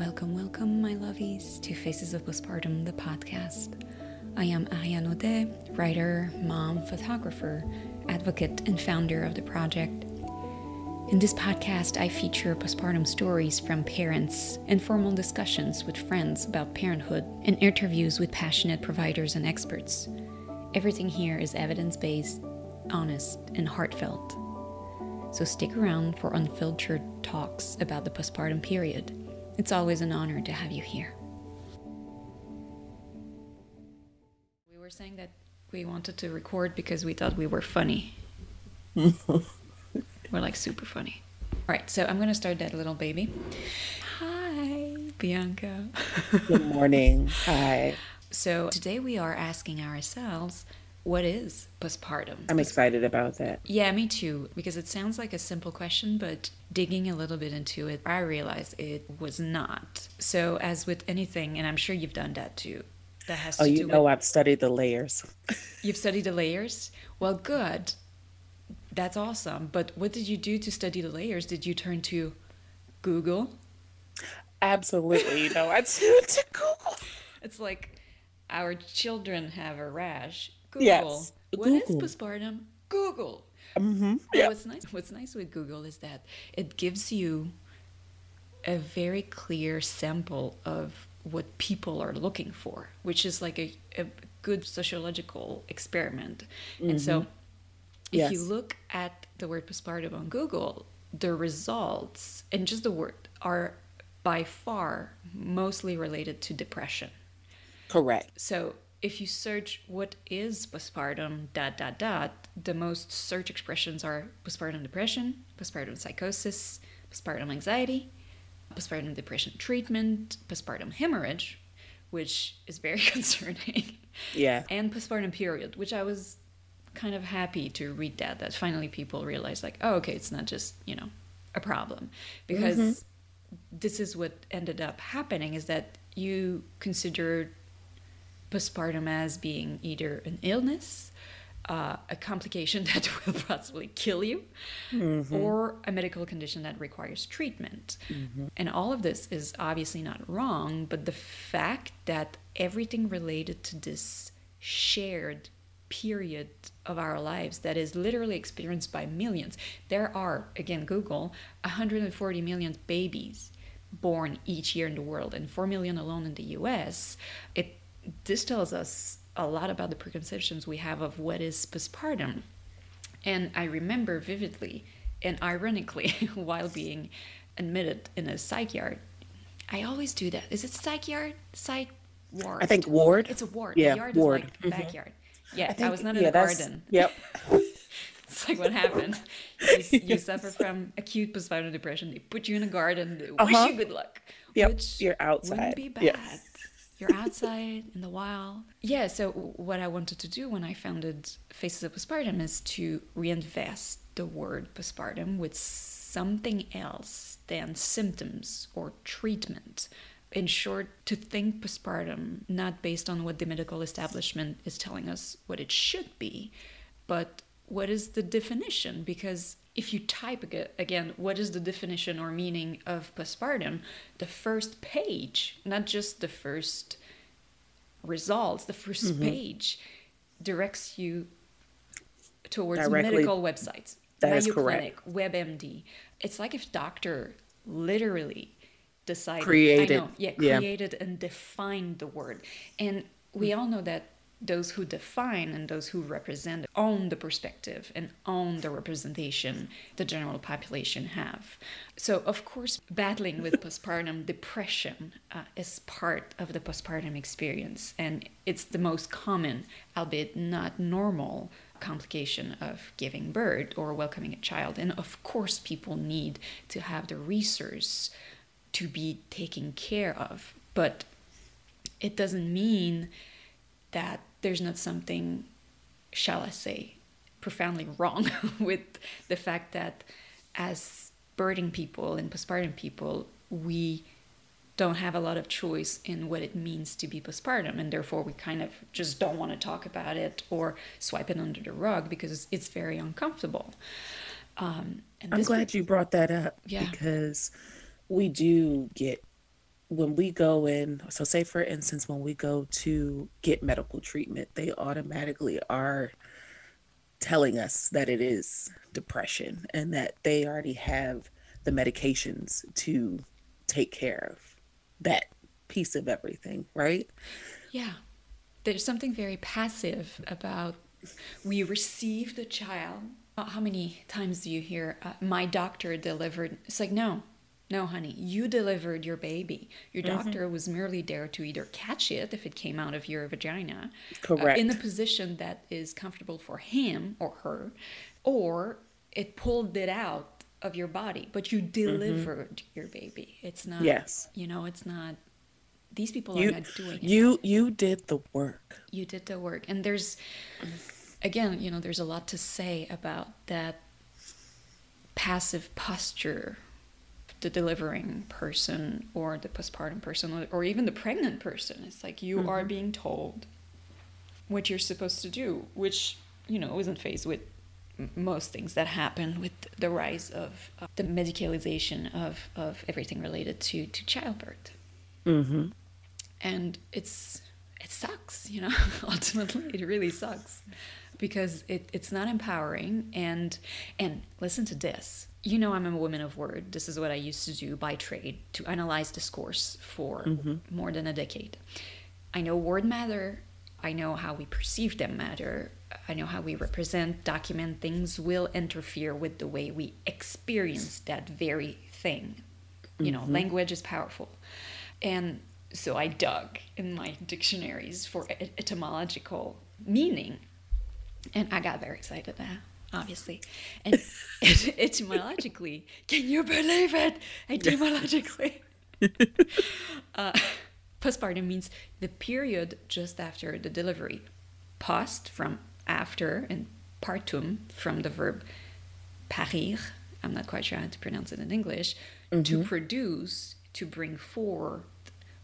Welcome, welcome, my lovies, to Faces of Postpartum, the podcast. I am Ariane Audet, writer, mom, photographer, advocate, and founder of the project. In this podcast, I feature postpartum stories from parents, informal discussions with friends about parenthood, and interviews with passionate providers and experts. Everything here is evidence based, honest, and heartfelt. So stick around for unfiltered talks about the postpartum period. It's always an honor to have you here. We were saying that we wanted to record because we thought we were funny. we're like super funny. All right, so I'm going to start that little baby. Hi, Bianca. Good morning. Hi. So today we are asking ourselves what is postpartum? I'm excited about that. Yeah, me too, because it sounds like a simple question, but digging a little bit into it, I realized it was not. So, as with anything, and I'm sure you've done that too, that has oh, to you know, with. I've studied the layers. You've studied the layers? Well, good. That's awesome. But what did you do to study the layers? Did you turn to Google? Absolutely. You know, I tuned to Google. It's like our children have a rash. Google. Yes, What is Google. postpartum? Google. Mm-hmm. Yeah. What's nice? What's nice with Google is that it gives you a very clear sample of what people are looking for, which is like a, a good sociological experiment. And so, if you look at the word postpartum on Google, the results and just the word are by far mostly related to depression. Correct. So if you search what is postpartum dot dot dot, the most search expressions are postpartum depression, postpartum psychosis, postpartum anxiety, postpartum depression treatment, postpartum hemorrhage, which is very concerning, Yeah. and postpartum period, which I was kind of happy to read that that finally people realize like, oh okay, it's not just, you know, a problem. Because mm-hmm. this is what ended up happening is that you considered postpartum as being either an illness, uh, a complication that will possibly kill you, or a medical condition that requires treatment. And all of this is obviously not wrong, but the fact that everything related to this shared period of our lives that is literally experienced by millions. There are, again, Google, 140 million babies born each year in the world and 4 million alone in the US. It this tells us a lot about the preconceptions we have of what is postpartum. And I remember vividly and ironically while being admitted in a psych yard. I always do that. Is it psych yard? Psych ward. I think ward. It's a ward. Yeah, the yard ward. is like backyard. Yeah, I, think- was not in yeah, a that's- garden. Yep. It's like what happened. You, you suffer from acute postpartum depression. They put you in a garden. They wish Uh-huh. you good luck. Yep, Which you're outside. Wouldn't be bad. Yeah. You're outside in the wild. Yeah. So what I wanted to do when I founded Faces of Postpartum is to reinvest the word postpartum with something else than symptoms or treatment. In short, to think postpartum not based on what the medical establishment is telling us what it should be, but what is the definition? Because if you type again, what is the definition or meaning of postpartum? The first page, not just the first results, the 1st mm-hmm. page directs you towards Directly- medical websites. That is Mayo correct. Clinic, WebMD. It's like if doctor literally decided Created, I know, yeah, yeah. created and defined the word. And we mm. all know that those who define and those who represent own the perspective and own the representation the general population have. So, of course, battling with postpartum depression uh, is part of the postpartum experience, and it's the most common, albeit not normal, complication of giving birth or welcoming a child. And of course, people need to have the resource to be taken care of, but it doesn't mean that there's not something, shall I say, profoundly wrong with the fact that as birthing people and postpartum people, we don't have a lot of choice in what it means to be postpartum, and therefore we kind of just don't want to talk about it or swipe it under the rug because it's very uncomfortable. Um, and I'm glad you brought that up Yeah. because we do get when we go in, so say for instance, when we go to get medical treatment, they automatically are telling us that it is depression and that they already have the medications to take care of that piece of everything, right? Yeah. There's something very passive about we receive the child. How many times do you hear, uh, my doctor delivered? It's like, no, no, honey, you delivered your baby. Your Mm-hmm. doctor was merely there to either catch it if it came out of your vagina, uh, Correct. in a position that is comfortable for him or her, or it pulled it out of your body, but you delivered your baby. It's not, Mm-hmm. Yes. you know, it's not. These people are not doing it you you did the work. you did the work and there's again you know there's a lot to say about that passive posture the delivering person or the postpartum person or- even the pregnant person. It's like you are being told what you're supposed to do which you know isn't phased with most things that happen with the rise of uh, the medicalization of, of everything related to, to childbirth. Mm-hmm. and it's it sucks you know ultimately it really sucks because it, it's not empowering. And and listen to this you know i'm a woman of word. This is what i used to do by trade to analyze discourse for mm-hmm. more than a decade. I know word matter. I know how we perceive them matter. I know how we represent document things will interfere with the way we experience that very thing. You know mm-hmm. language is powerful. And so I dug in my dictionaries for et- etymological meaning. And I got very excited now, obviously. And et- etymologically, can you believe it? Etymologically. uh, postpartum means the period just after the delivery. Post from after and partum from the verb parir. I'm not quite sure how to pronounce it in English. To produce, to bring forth,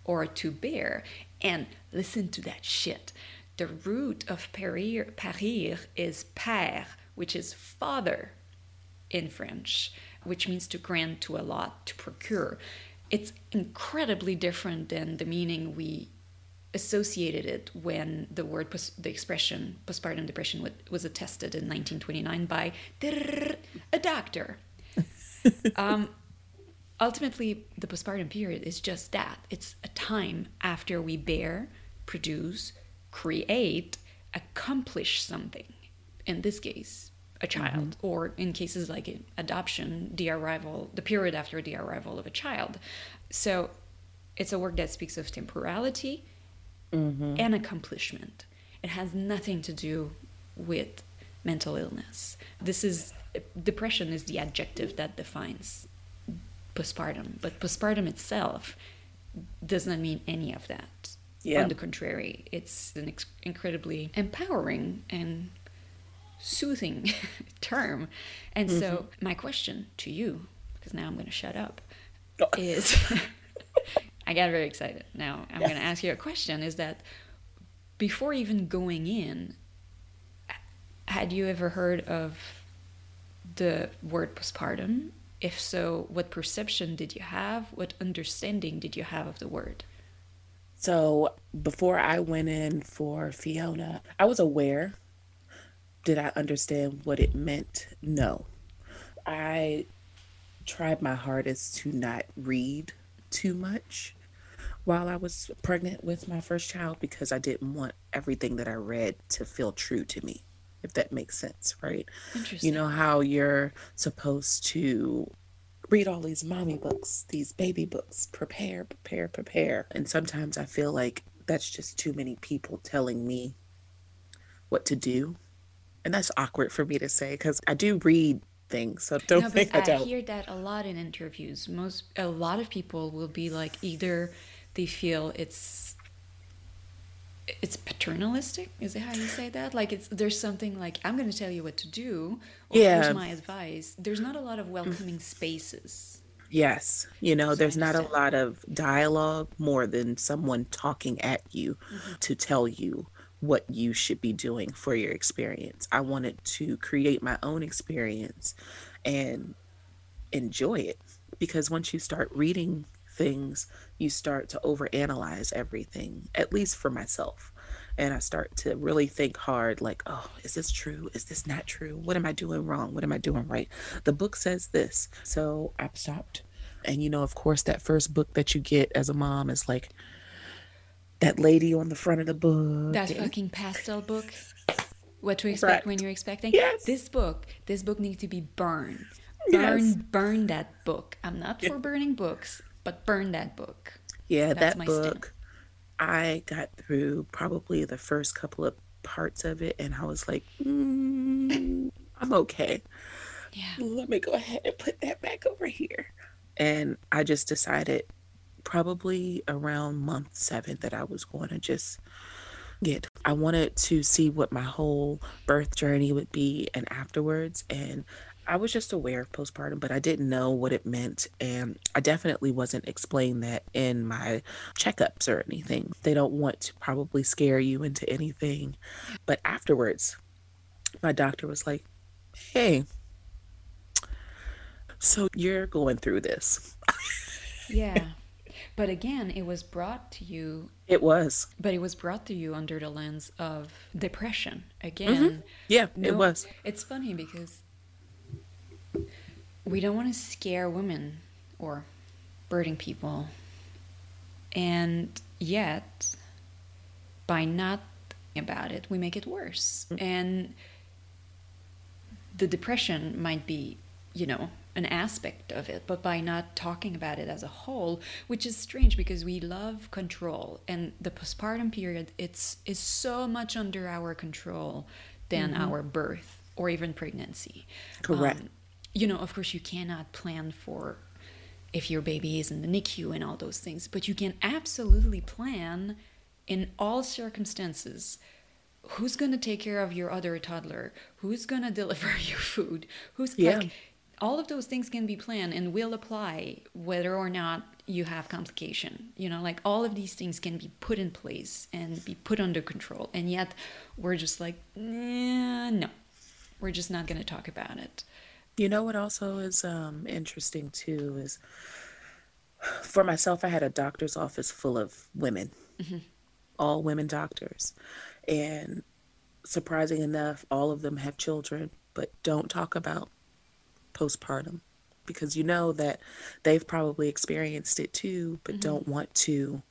or to bear. And listen to that shit. The root of parir, parir is père, which is father in French, which means to grant, to allot, to procure. It's incredibly different than the meaning we associated it when the word, pos- the expression postpartum depression was attested in 1929 by a doctor. um, ultimately, the postpartum period is just that it's a time after we bear, produce, create, accomplish something. In this case, a mm-hmm. child, or in cases like adoption, the arrival, the period after the arrival of a child. So it's a work that speaks of temporality mm-hmm. and accomplishment. It has nothing to do with mental illness. This is depression is the adjective that defines postpartum, but postpartum itself does not mean any of that. Yeah. On the contrary, it's an ex- incredibly empowering and soothing term. And so, mm-hmm. my question to you, because now I'm going to shut up, oh. is I got very excited. Now, I'm going to ask you a question is that before even going in, had you ever heard of the word postpartum? If so, what perception did you have? What understanding did you have of the word? So before I went in for Fiona, I was aware. Did I understand what it meant? No. I tried my hardest to not read too much while I was pregnant with my first child because I didn't want everything that I read to feel true to me, if that makes sense, right? Interesting. You know how you're supposed to read all these mommy books, these baby books, prepare, prepare, prepare. And sometimes I feel like that's just too many people telling me what to do. And that's awkward for me to say because I do read things. So don't no, think I I, don't. I hear that a lot in interviews. Most a lot of people will be like either they feel it's it's paternalistic. Is it how you say that? Like it's there's something like I'm going to tell you what to do. Or Yeah. Here's my advice. There's not a lot of welcoming spaces. Yes. You know, So there's not a lot of dialogue more than someone talking at you Mm-hmm. to tell you what you should be doing for your experience. I wanted to create my own experience and enjoy it because once you start reading things, you start to overanalyze everything, at least for myself. And I start to really think hard like, oh, is this true? Is this not true? What am I doing wrong? What am I doing right? The book says this. So I stopped. And, you know, of course, that first book that you get as a mom is like that lady on the front of the book. That and- fucking pastel book. What to expect Right. when you're expecting. Yes. This book, this book needs to be burned. Burn, Yes. burn that book. I'm not for burning books, but burn that book. Yeah, That's that stand. book, I got through probably the first couple of parts of it, and I was like, mm, I'm okay. Yeah. Let me go ahead and put that back over here. And I just decided probably around month seven that I was going to just get. I wanted to see what my whole birth journey would be and afterwards. And I was just aware of postpartum, but I didn't know what it meant. And I definitely wasn't explained that in my checkups or anything. They don't want to probably scare you into anything. But afterwards, my doctor was like, hey, so you're going through this. Yeah. But again, it was brought to you, It was. but it was brought to you under the lens of depression. Again, mm-hmm. Yeah, no- it was. It's funny because we don't want to scare women or birding people. And yet, by not about it, we make it worse. Mm. And the depression might be, you know, an aspect of it, but by not talking about it as a whole, which is strange because we love control, and the postpartum period it's is so much under our control than our birth or even pregnancy. Correct. Um, you know, of course, you cannot plan for if your baby is in the NICU and all those things, but you can absolutely plan in all circumstances who's going to take care of your other toddler, who's going to deliver your food, who's Yeah. like all of those things can be planned and will apply whether or not you have complication. You know like all of these things can be put in place and be put under control. And yet we're just like "Nah, no. We're just not going to talk about it. You know what also is um interesting too is for myself I had a doctor's office full of women. All women doctors. And surprising enough, all of them have children but don't talk about postpartum because you know that they've probably experienced it too but mm-hmm. don't want to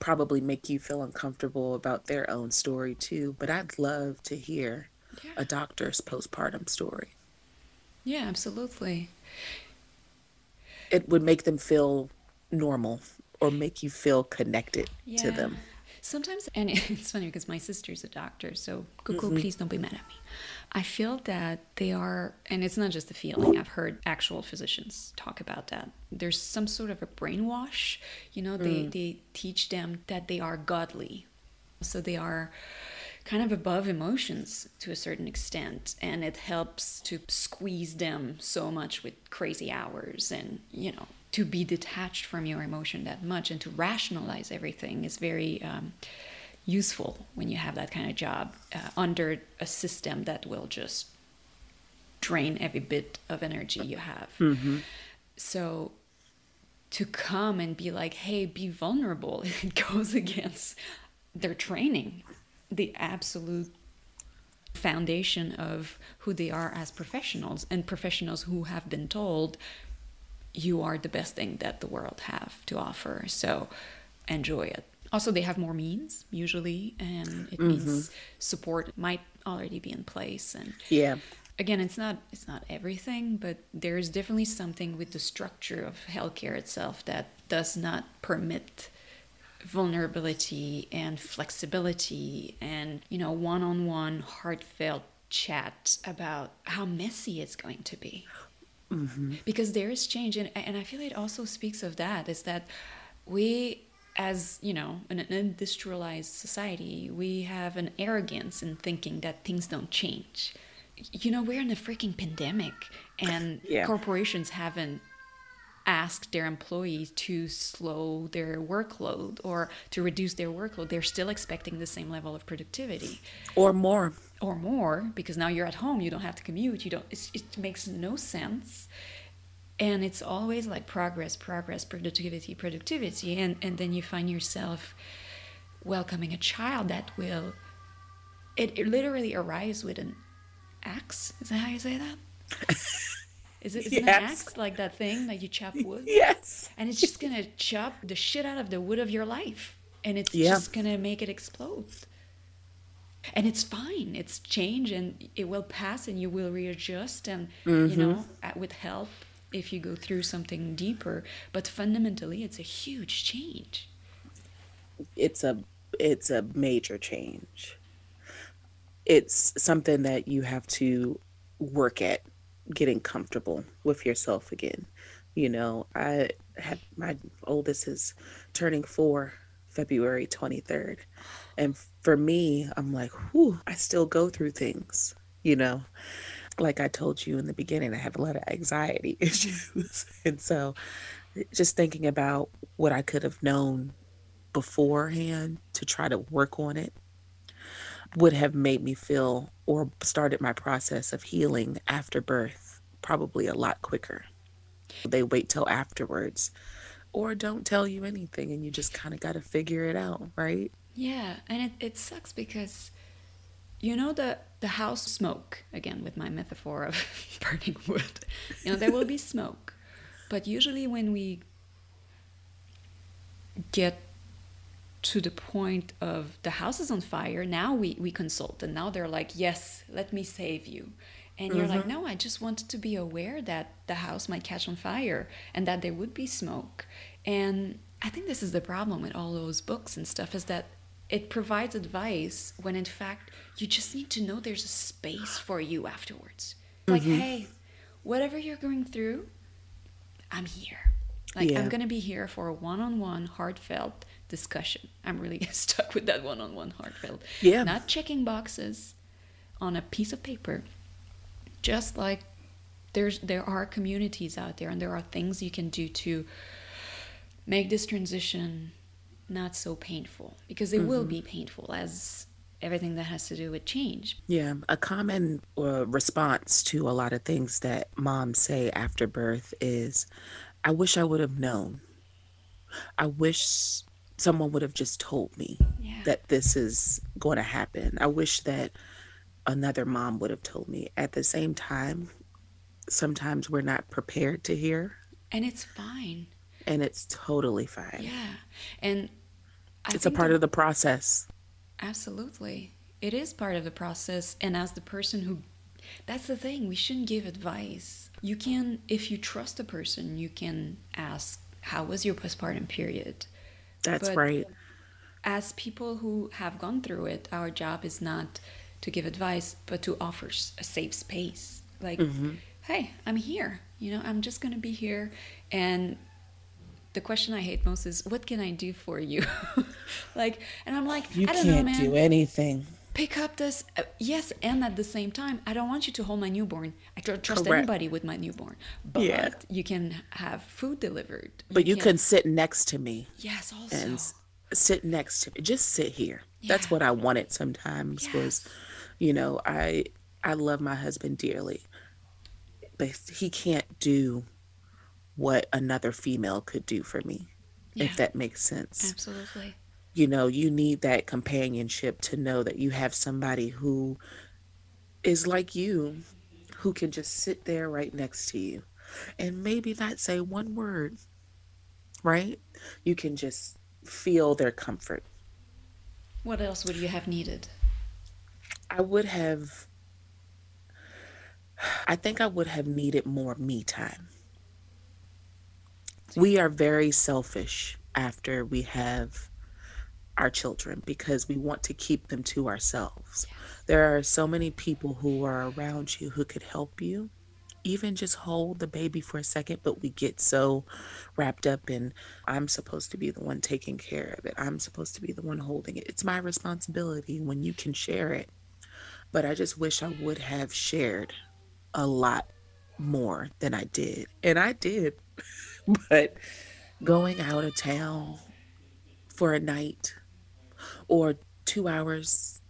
probably make you feel uncomfortable about their own story too. But I'd love to hear a doctor's postpartum story. yeah absolutely it would make them feel normal or make you feel connected to them. Sometimes, and it's funny because my sister's a doctor, so cuckoo, mm-hmm. please don't be mad at me. I feel that they are, and it's not just a feeling, I've heard actual physicians talk about that. There's some sort of a brainwash, you know, they, mm. they teach them that they are godly. So they are kind of above emotions to a certain extent, and it helps to squeeze them so much with crazy hours and, you know, to be detached from your emotion that much and to rationalize everything is very um, useful when you have that kind of job uh, under a system that will just drain every bit of energy you have. So to come and be like, hey, be vulnerable, it goes against their training, the absolute foundation of who they are as professionals and professionals who have been told you are the best thing that the world have to offer. So enjoy it. Also they have more means usually and it mm-hmm. means support might already be in place. And Yeah. again it's not it's not everything but there is definitely something with the structure of healthcare itself that does not permit vulnerability and flexibility and you know one-on-one heartfelt chat about how messy it's going to be Mm-hmm. because there is change and, and i feel it also speaks of that is that we as you know an, an industrialized society we have an arrogance in thinking that things don't change you know we're in a freaking pandemic and Yeah. corporations haven't asked their employees to slow their workload or to reduce their workload they're still expecting the same level of productivity Or more. Or more because now you're at home you don't have to commute you don't it's, it makes no sense. And it's always like progress progress productivity productivity and and then you find yourself welcoming a child that will it, it literally arrives with an axe. Is that how you say that? Is it, is it an axe like that thing that you chop wood? Yes. and it's just gonna chop the shit out of the wood of your life and it's Yeah. just gonna make it explode and it's fine it's change and it will pass and you will readjust and you mm-hmm. know with help if you go through something deeper but fundamentally it's a huge change It's a it's a major change. It's something that you have to work at getting comfortable with yourself again. You know, I have my oldest is turning 4 February 23rd. And for me, I'm like, whew, I still go through things, you know. Like I told you in the beginning, I have a lot of anxiety issues. And so just thinking about what I could have known beforehand to try to work on it would have made me feel or started my process of healing after birth probably a lot quicker. They wait till afterwards or don't tell you anything and you just kind of got to figure it out, right? yeah and it, it sucks because you know the the house smoke again with my metaphor of burning wood you know there will be smoke but usually when we get to the point of the house is on fire now we we consult and now they're like yes let me save you and you're like mm-hmm. no i just wanted to be aware that the house might catch on fire and that there would be smoke. And i think this is the problem with all those books and stuff is that it provides advice when in fact you just need to know there's a space for you afterwards. Like mm-hmm. hey whatever you're going through i'm here. Like Yeah. i'm gonna be here for a one-on-one heartfelt discussion. I'm really stuck with that one-on-one heartfelt. Yeah. not checking boxes on a piece of paper just like there's there are communities out there and there are things you can do to make this transition not so painful because it will be painful as everything that has to do with change Yeah, a common uh, response to a lot of things that moms say after birth is, I wish I would have known. I wish someone would have just told me Yeah. that this is going to happen. I wish that another mom would have told me. At the same time, sometimes we're not prepared to hear, and it's fine and it's totally fine. yeah and I It's a part that- of the process. Absolutely. It is part of the process. And as the person who, that's the thing, we shouldn't give advice. You can, if you trust a person, you can ask, How was your postpartum period? That's But- right. As people who have gone through it, our job is not to give advice, but to offer a safe space. Like, hey, I'm here. You know, I'm just going to be here. And the question I hate most is, What can I do for you? like, and I'm like, You I don't know, can't man do anything. pick up this uh, yes and at the same time i don't want you to hold my newborn i don't trust Correct. anybody with my newborn but Yeah. you can have food delivered But you can sit next to me. yes also and sit next to me just sit here that's what i wanted sometimes was Yes. You know i i love my husband dearly but he can't do what another female could do for me Yeah. if that makes sense. Absolutely. You know you need that companionship to know that you have somebody who is like you who can just sit there right next to you and maybe not say one word right? You can just feel their comfort. What else would you have needed i would have i think i would have needed more me time we are very selfish after we have our children because we want to keep them to ourselves. There are so many people who are around you who could help you, even just hold the baby for a second, but we get so wrapped up in I'm supposed to be the one taking care of it. I'm supposed to be the one holding it. It's my responsibility when you can share it. But I just wish I would have shared a lot more than I did. And I did. but going out of town for a night or two hours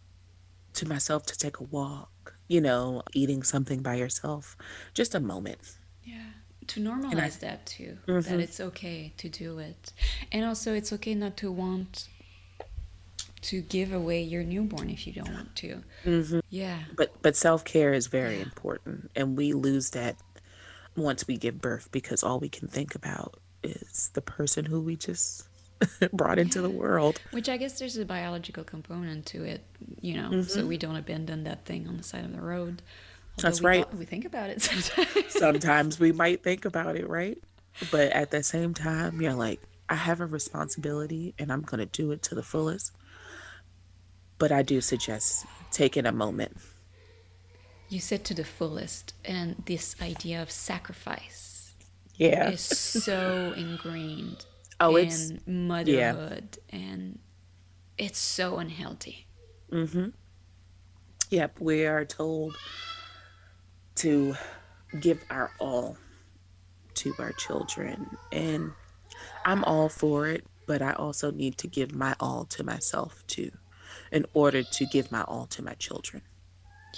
to myself to take a walk, you know, eating something by yourself, just a moment. yeah to normalize that too that Mhm. it's okay to do it and also it's okay not to want to give away your newborn if you don't want to hmm yeah But but self care is very important, and we lose that once we give birth because all we can think about is the person who we just brought into the world. which i guess there's a biological component to it you know so hmm we don't abandon that thing on the side of the road although That's we, right. we think about it sometimes Sometimes we might think about it, right? But at the same time, you're like, I have a responsibility, and I'm gonna do it to the fullest. But I do suggest taking a moment. you said to the fullest and this idea of sacrifice Yeah. is so ingrained Oh, it's in yeah. motherhood and it's so unhealthy Mm-hmm. Yep. We are told to give our all to our children. And I'm all for it, but I also need to give my all to myself too, in order to give my all to my children.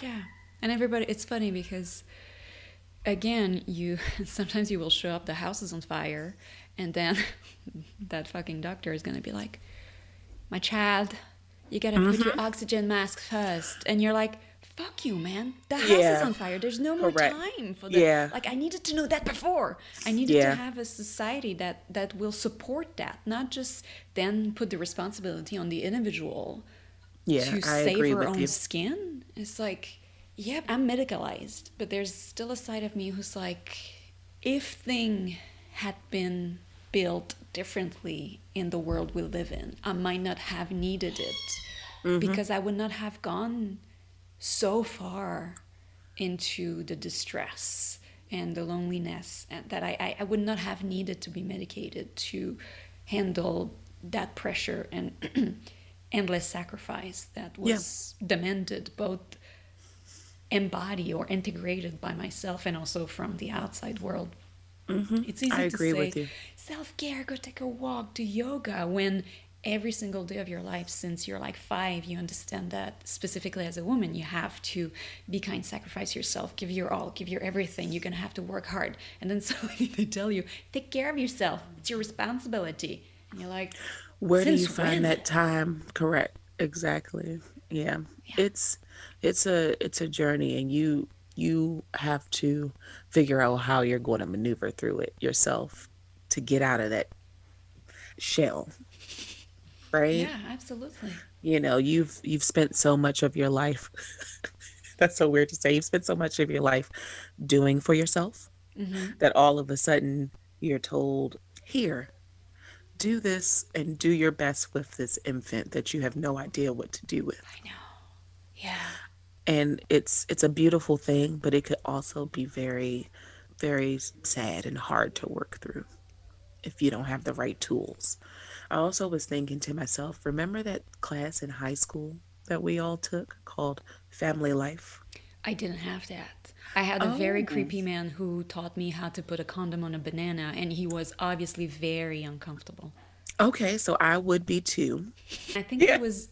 yeah and everybody it's funny because again you sometimes you will show up the house is on fire and then that fucking doctor is gonna be like my child you gotta put your Mm-hmm. oxygen mask first and you're like fuck you man the house is on fire there's no more Correct. time for that Yeah. like i needed to know that before i needed Yeah. to have a society that that will support that not just then put the responsibility on the individual Yeah, to I save her own you. skin. It's like, yeah, I'm medicalized, but there's still a side of me who's like, if thing had been built differently in the world we live in, I might not have needed it Mm-hmm. because I would not have gone so far into the distress and the loneliness and that I, I, I would not have needed to be medicated to handle that pressure and endless sacrifice that Yeah. was demanded both embodied or integrated by myself and also from the outside world it's easy Mm-hmm. I to say with you. self-care go take a walk do yoga when every single day of your life since you're like five you understand that specifically as a woman you have to be kind sacrifice yourself give your all give your everything you're gonna have to work hard and then suddenly they tell you take care of yourself it's your responsibility and you're like Where do you find when? that time? Correct. Exactly. Yeah. It's it's a it's a journey and you you have to figure out how you're going to maneuver through it yourself to get out of that shell. Right? yeah absolutely You know, you've you've spent so much of your life that's so weird to say. You've spent so much of your life doing for yourself hmm that all of a sudden you're told, here, do this and do your best with this infant that you have no idea what to do with. i know yeah And it's it's a beautiful thing, but it could also be very very sad and hard to work through if you don't have the right tools. I also was thinking to myself, remember that class in high school that we all took called Family Life? I didn't have that. I had a very Oh. creepy man who taught me how to put a condom on a banana, and he was obviously very uncomfortable. Okay, so I would be too. I think Yeah. it was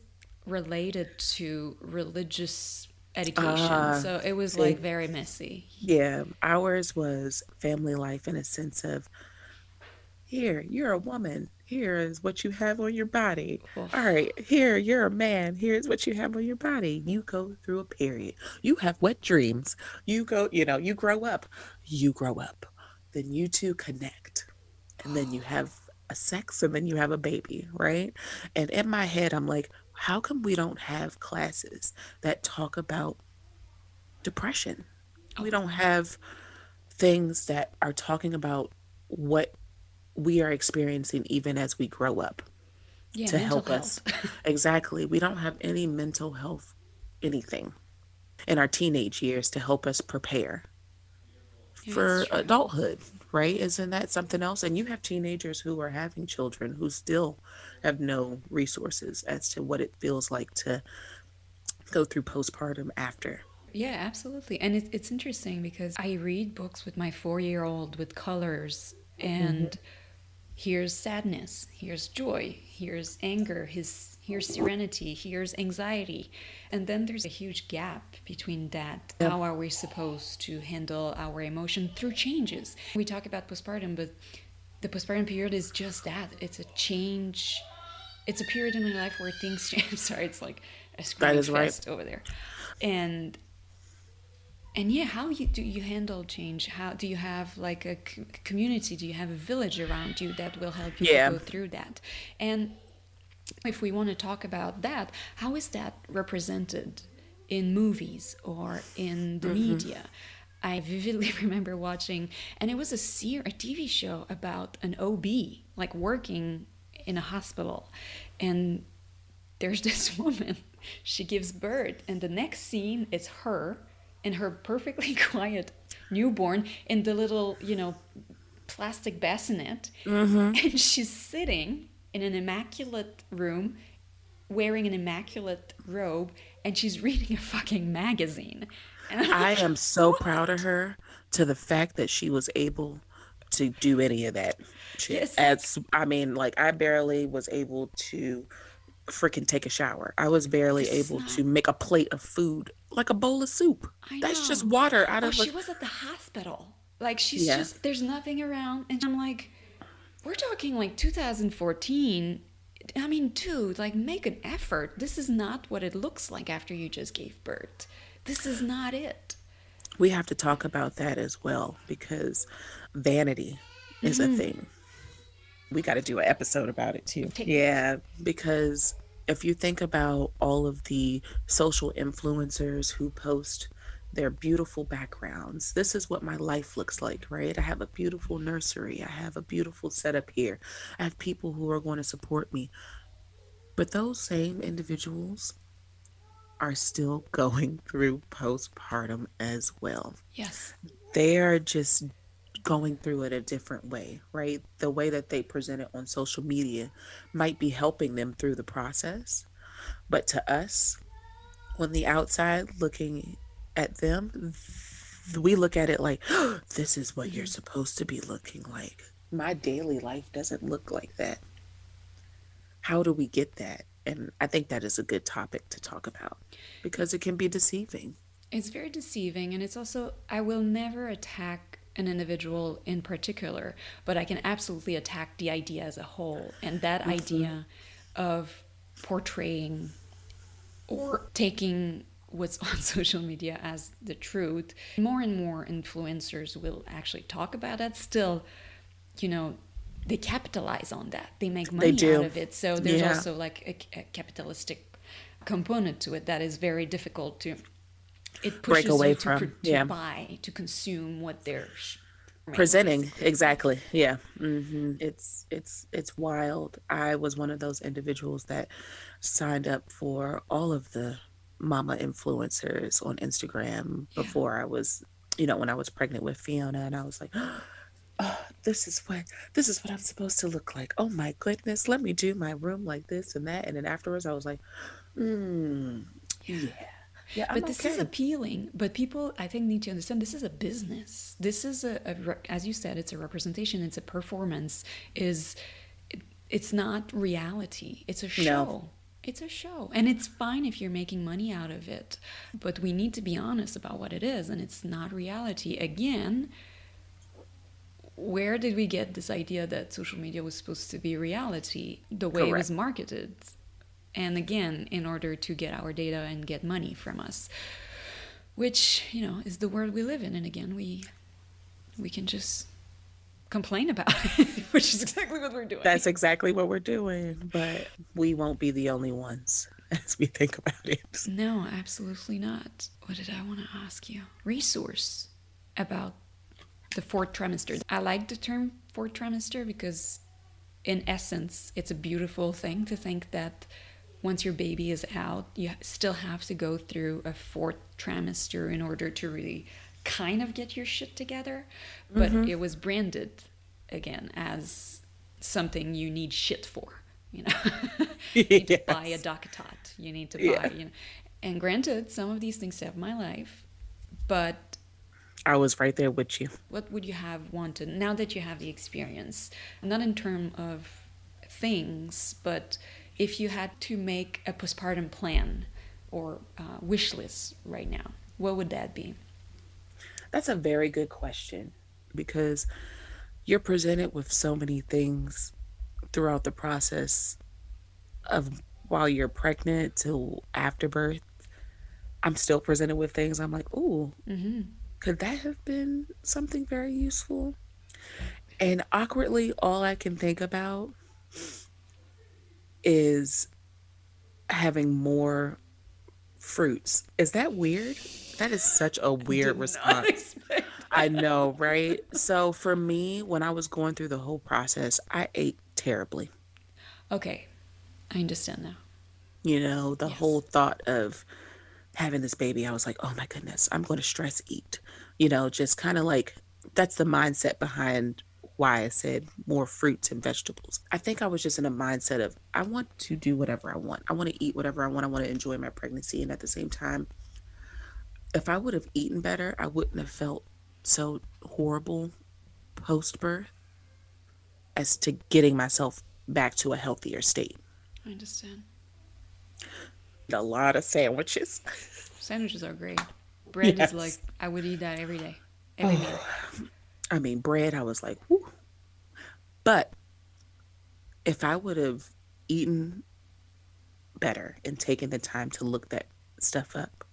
related to religious education, Ah, so it was like very messy. Yeah, ours was family life in a sense of here, you're a woman. Here is what you have on your body. All right, here, you're a man. Here's what you have on your body. You go through a period. You have wet dreams. You go, you know, you grow up. You grow up. Then you two connect. And then you have a sex and then you have a baby, right? And in my head, I'm like, how come we don't have classes that talk about depression? We don't oh. have things that are talking about what we are experiencing even as we grow up Yeah, to help us. exactly. We don't have any mental health anything in our teenage years to help us prepare Yeah, for adulthood, right? Isn't that something else? And you have teenagers who are having children who still have no resources as to what it feels like to go through postpartum after. Yeah, absolutely. And it's it's interesting because I read books with my four year old with colors and mm-hmm. Here's sadness, here's joy, here's anger, his, here's serenity, here's anxiety. And then there's a huge gap between that. Yep. How are we supposed to handle our emotion through changes? We talk about postpartum, but the postpartum period is just that it's a change. It's a period in my life where things change. Sorry, it's like a screaming fest right. over there. And and yeah how you do you handle change? How do you have like a community? Do you have a village around you that will help you yeah. go through that? And if we want to talk about that how is that represented in movies or in the mm-hmm. media? I vividly remember watching and it was a ser- a tv show about an ob like working in a hospital. And there's this woman she gives birth and the next scene is her and her perfectly quiet newborn in the little, you know, plastic bassinet. Mm-hmm. And she's sitting in an immaculate room wearing an immaculate robe and she's reading a fucking magazine. I am so proud of her to the fact that she was able to do any of that shit. Yes. As I mean, like I barely was able to freaking take a shower. I was barely able not... to make a plate of food, like a bowl of soup. That's just water out oh, of. She was at the hospital. Like she's yeah. just there's nothing around, and I'm like, we're talking like 2014. I mean, dude, like make an effort. This is not what it looks like after you just gave birth. This is not it. We have to talk about that as well because vanity is mm-hmm. a thing we got to do an episode about it too. Yeah, because if you think about all of the social influencers who post their beautiful backgrounds, this is what my life looks like, right? I have a beautiful nursery, I have a beautiful setup here, I have people who are going to support me. But those same individuals are still going through postpartum as well. Yes. They are just going through it a different way, right? The way that they present it on social media might be helping them through the process. But to us, on the outside looking at them, we look at it like, oh, this is what you're mm-hmm. supposed to be looking like. My daily life doesn't look like that. How do we get that? And I think that is a good topic to talk about because it can be deceiving. It's very deceiving. And it's also, I will never attack an individual in particular, but I can absolutely attack the idea as a whole. And that idea of portraying or taking what's on social media as the truth, more and more influencers will actually talk about that. Still, you know, they capitalize on that, they make money they out of it. So there's yeah. also like a, a capitalistic component to it that is very difficult to it pushes break away you to, from to yeah. buy to consume what they're presenting exactly yeah mm-hmm. it's it's it's wild i was one of those individuals that signed up for all of the mama influencers on instagram yeah. before i was you know when i was pregnant with fiona and i was like oh, this is what this is what i'm supposed to look like oh my goodness let me do my room like this and that and then afterwards i was like mm, yeah yeah, I'm but this okay. is appealing. But people, I think, need to understand this is a business. This is a, a as you said, it's a representation. It's a performance. Is it, it's not reality. It's a show. No. It's a show. And it's fine if you're making money out of it. But we need to be honest about what it is. And it's not reality. Again, where did we get this idea that social media was supposed to be reality? The way Correct. it was marketed and again in order to get our data and get money from us which you know is the world we live in. And again we we can just complain about it which is exactly what we're doing. That's exactly what we're doing but we won't be the only ones as we think about it. No absolutely not. What did i want to ask you? Resource about the fourth trimester. I like the term fourth trimester because in essence it's a beautiful thing to think that once your baby is out, you still have to go through a fourth trimester in order to really kind of get your shit together. But mm-hmm. it was branded again as something you need shit for. You know, you need yes. to buy a DockATot. You need to buy, yeah. you know. And granted, some of these things save my life, but I was right there with you. What would you have wanted now that you have the experience? Not in terms of things, but if you had to make a postpartum plan or uh, wish list right now, what would that be? That's a very good question because you're presented with so many things throughout the process of while you're pregnant till after birth. I'm still presented with things. I'm like, ooh, mm-hmm. could that have been something very useful? And awkwardly, all I can think about is having more fruits. Is that weird? That is such a weird response. I know, right? So for me, when I was going through the whole process, I ate terribly. Okay. I understand now. You know, the yes. whole thought of having this baby, I was like, oh my goodness, I'm going to stress eat. You know, just kind of like that's the mindset behind why I said more fruits and vegetables. I think I was just in a mindset of I want to do whatever I want. I want to eat whatever I want. I want to enjoy my pregnancy. And at the same time, if I would have eaten better, I wouldn't have felt so horrible post birth as to getting myself back to a healthier state. I understand. A lot of sandwiches. Sandwiches are great. Bread yes. is like I would eat that every day. Every oh, I mean, bread. I was like, whoo. But if I would have eaten better and taken the time to look that stuff up,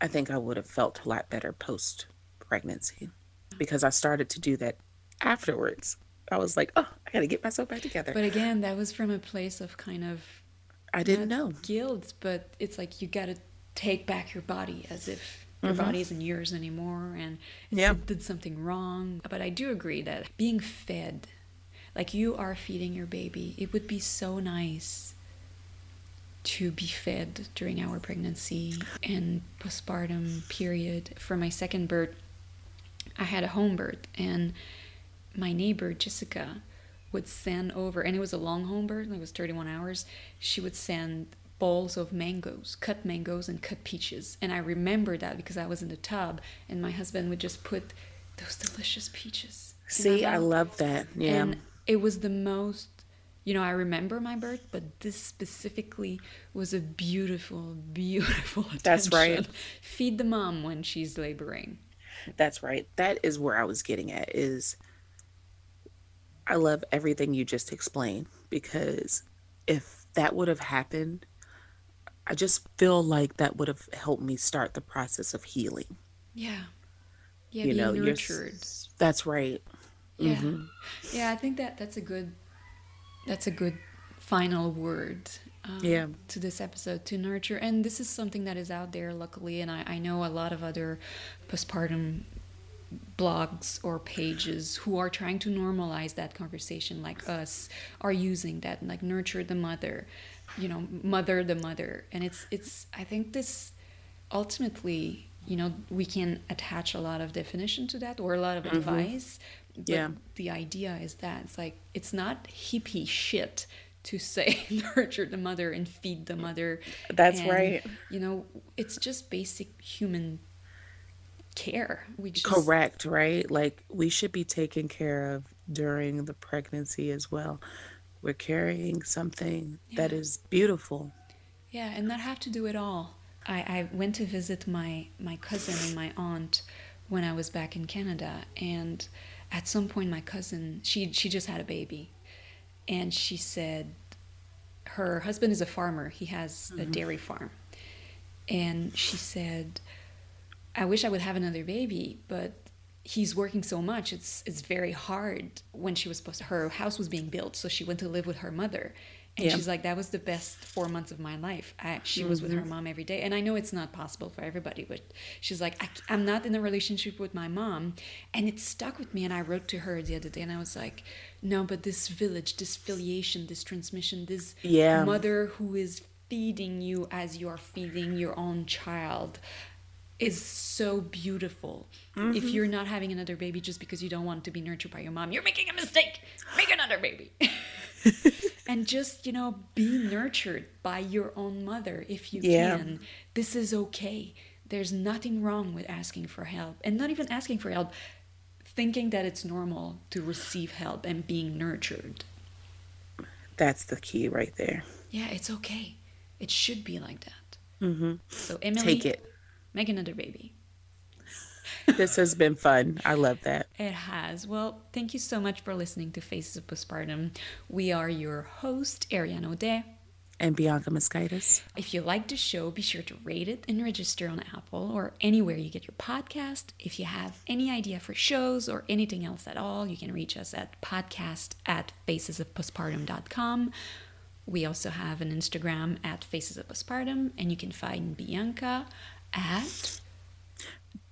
I think I would have felt a lot better post pregnancy because I started to do that afterwards. I was like, oh, I got to get myself back together. But again, that was from a place of kind of I didn't know guilt, but it's like you got to take back your body as if your mm-hmm. body isn't yours anymore and yeah. it did something wrong. But I do agree that being fed, like you are feeding your baby, it would be so nice to be fed during our pregnancy and postpartum period. For my second birth, I had a home birth and my neighbor Jessica would send over, and it was a long home birth, it was 31 hours. She would send bowls of mangoes, cut mangoes and cut peaches. And I remember that because I was in the tub, and my husband would just put those delicious peaches. See, I love that. Yeah. And it was the most, you know, I remember my birth, but this specifically was a beautiful, beautiful attention. That's right. Feed the mom when she's laboring. That's right. That is where I was getting at is I love everything you just explained because if that would have happened, I just feel like that would have helped me start the process of healing. Yeah. Yeah, you know, nurtured. That's right. Yeah. Mm-hmm. Yeah, I think that that's a good that's a good final word um, yeah. to this episode to nurture and this is something that is out there luckily and I, I know a lot of other postpartum blogs or pages who are trying to normalize that conversation like us are using that like nurture the mother you know mother the mother and it's it's i think this ultimately you know we can attach a lot of definition to that or a lot of mm-hmm. advice yeah the idea is that it's like it's not hippie shit to say nurture the mother and feed the mother that's and, right you know it's just basic human care. We just... Correct, right? Like we should be taken care of during the pregnancy as well. We're carrying something yeah. that is beautiful. Yeah, and not have to do it all. I, I went to visit my, my cousin and my aunt when I was back in Canada and at some point my cousin she she just had a baby and she said her husband is a farmer. He has mm-hmm. a dairy farm. And she said I wish I would have another baby, but he's working so much. It's it's very hard. When she was supposed to, her house was being built, so she went to live with her mother. And yeah. she's like, that was the best four months of my life. I, she mm-hmm. was with her mm-hmm. mom every day. And I know it's not possible for everybody, but she's like, I, am not in a relationship with my mom. And it stuck with me. And I wrote to her the other day and I was like, no, but this village, this filiation, this transmission, this yeah. mother who is feeding you as you are feeding your own child is so beautiful. Mm-hmm. If you're not having another baby just because you don't want to be nurtured by your mom, you're making a mistake. Make another baby. and just, you know, be nurtured by your own mother if you yeah. can. This is okay. there's nothing wrong with asking for help and not even asking for help thinking that it's normal to receive help and being nurtured That's the key right there. yeah it's okay it should be like that Mm-hmm. so emily Take it. make another baby This has been fun. I love that. It has. Well, thank you so much for listening to Faces of Postpartum. We are your host, Ariane O'Day. And Bianca Mosquitis. If you like the show, be sure to rate it and register on Apple or anywhere you get your podcast. If you have any idea for shows or anything else at all, you can reach us at podcast at facesofpostpartum.com. We also have an Instagram at Faces of Postpartum, and you can find Bianca at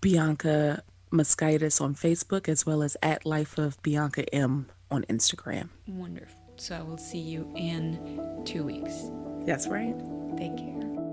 Bianca Mosquitis on Facebook as well as at Life of Bianca M on Instagram. Wonderful. So I will see you in two weeks. That's right. Take care.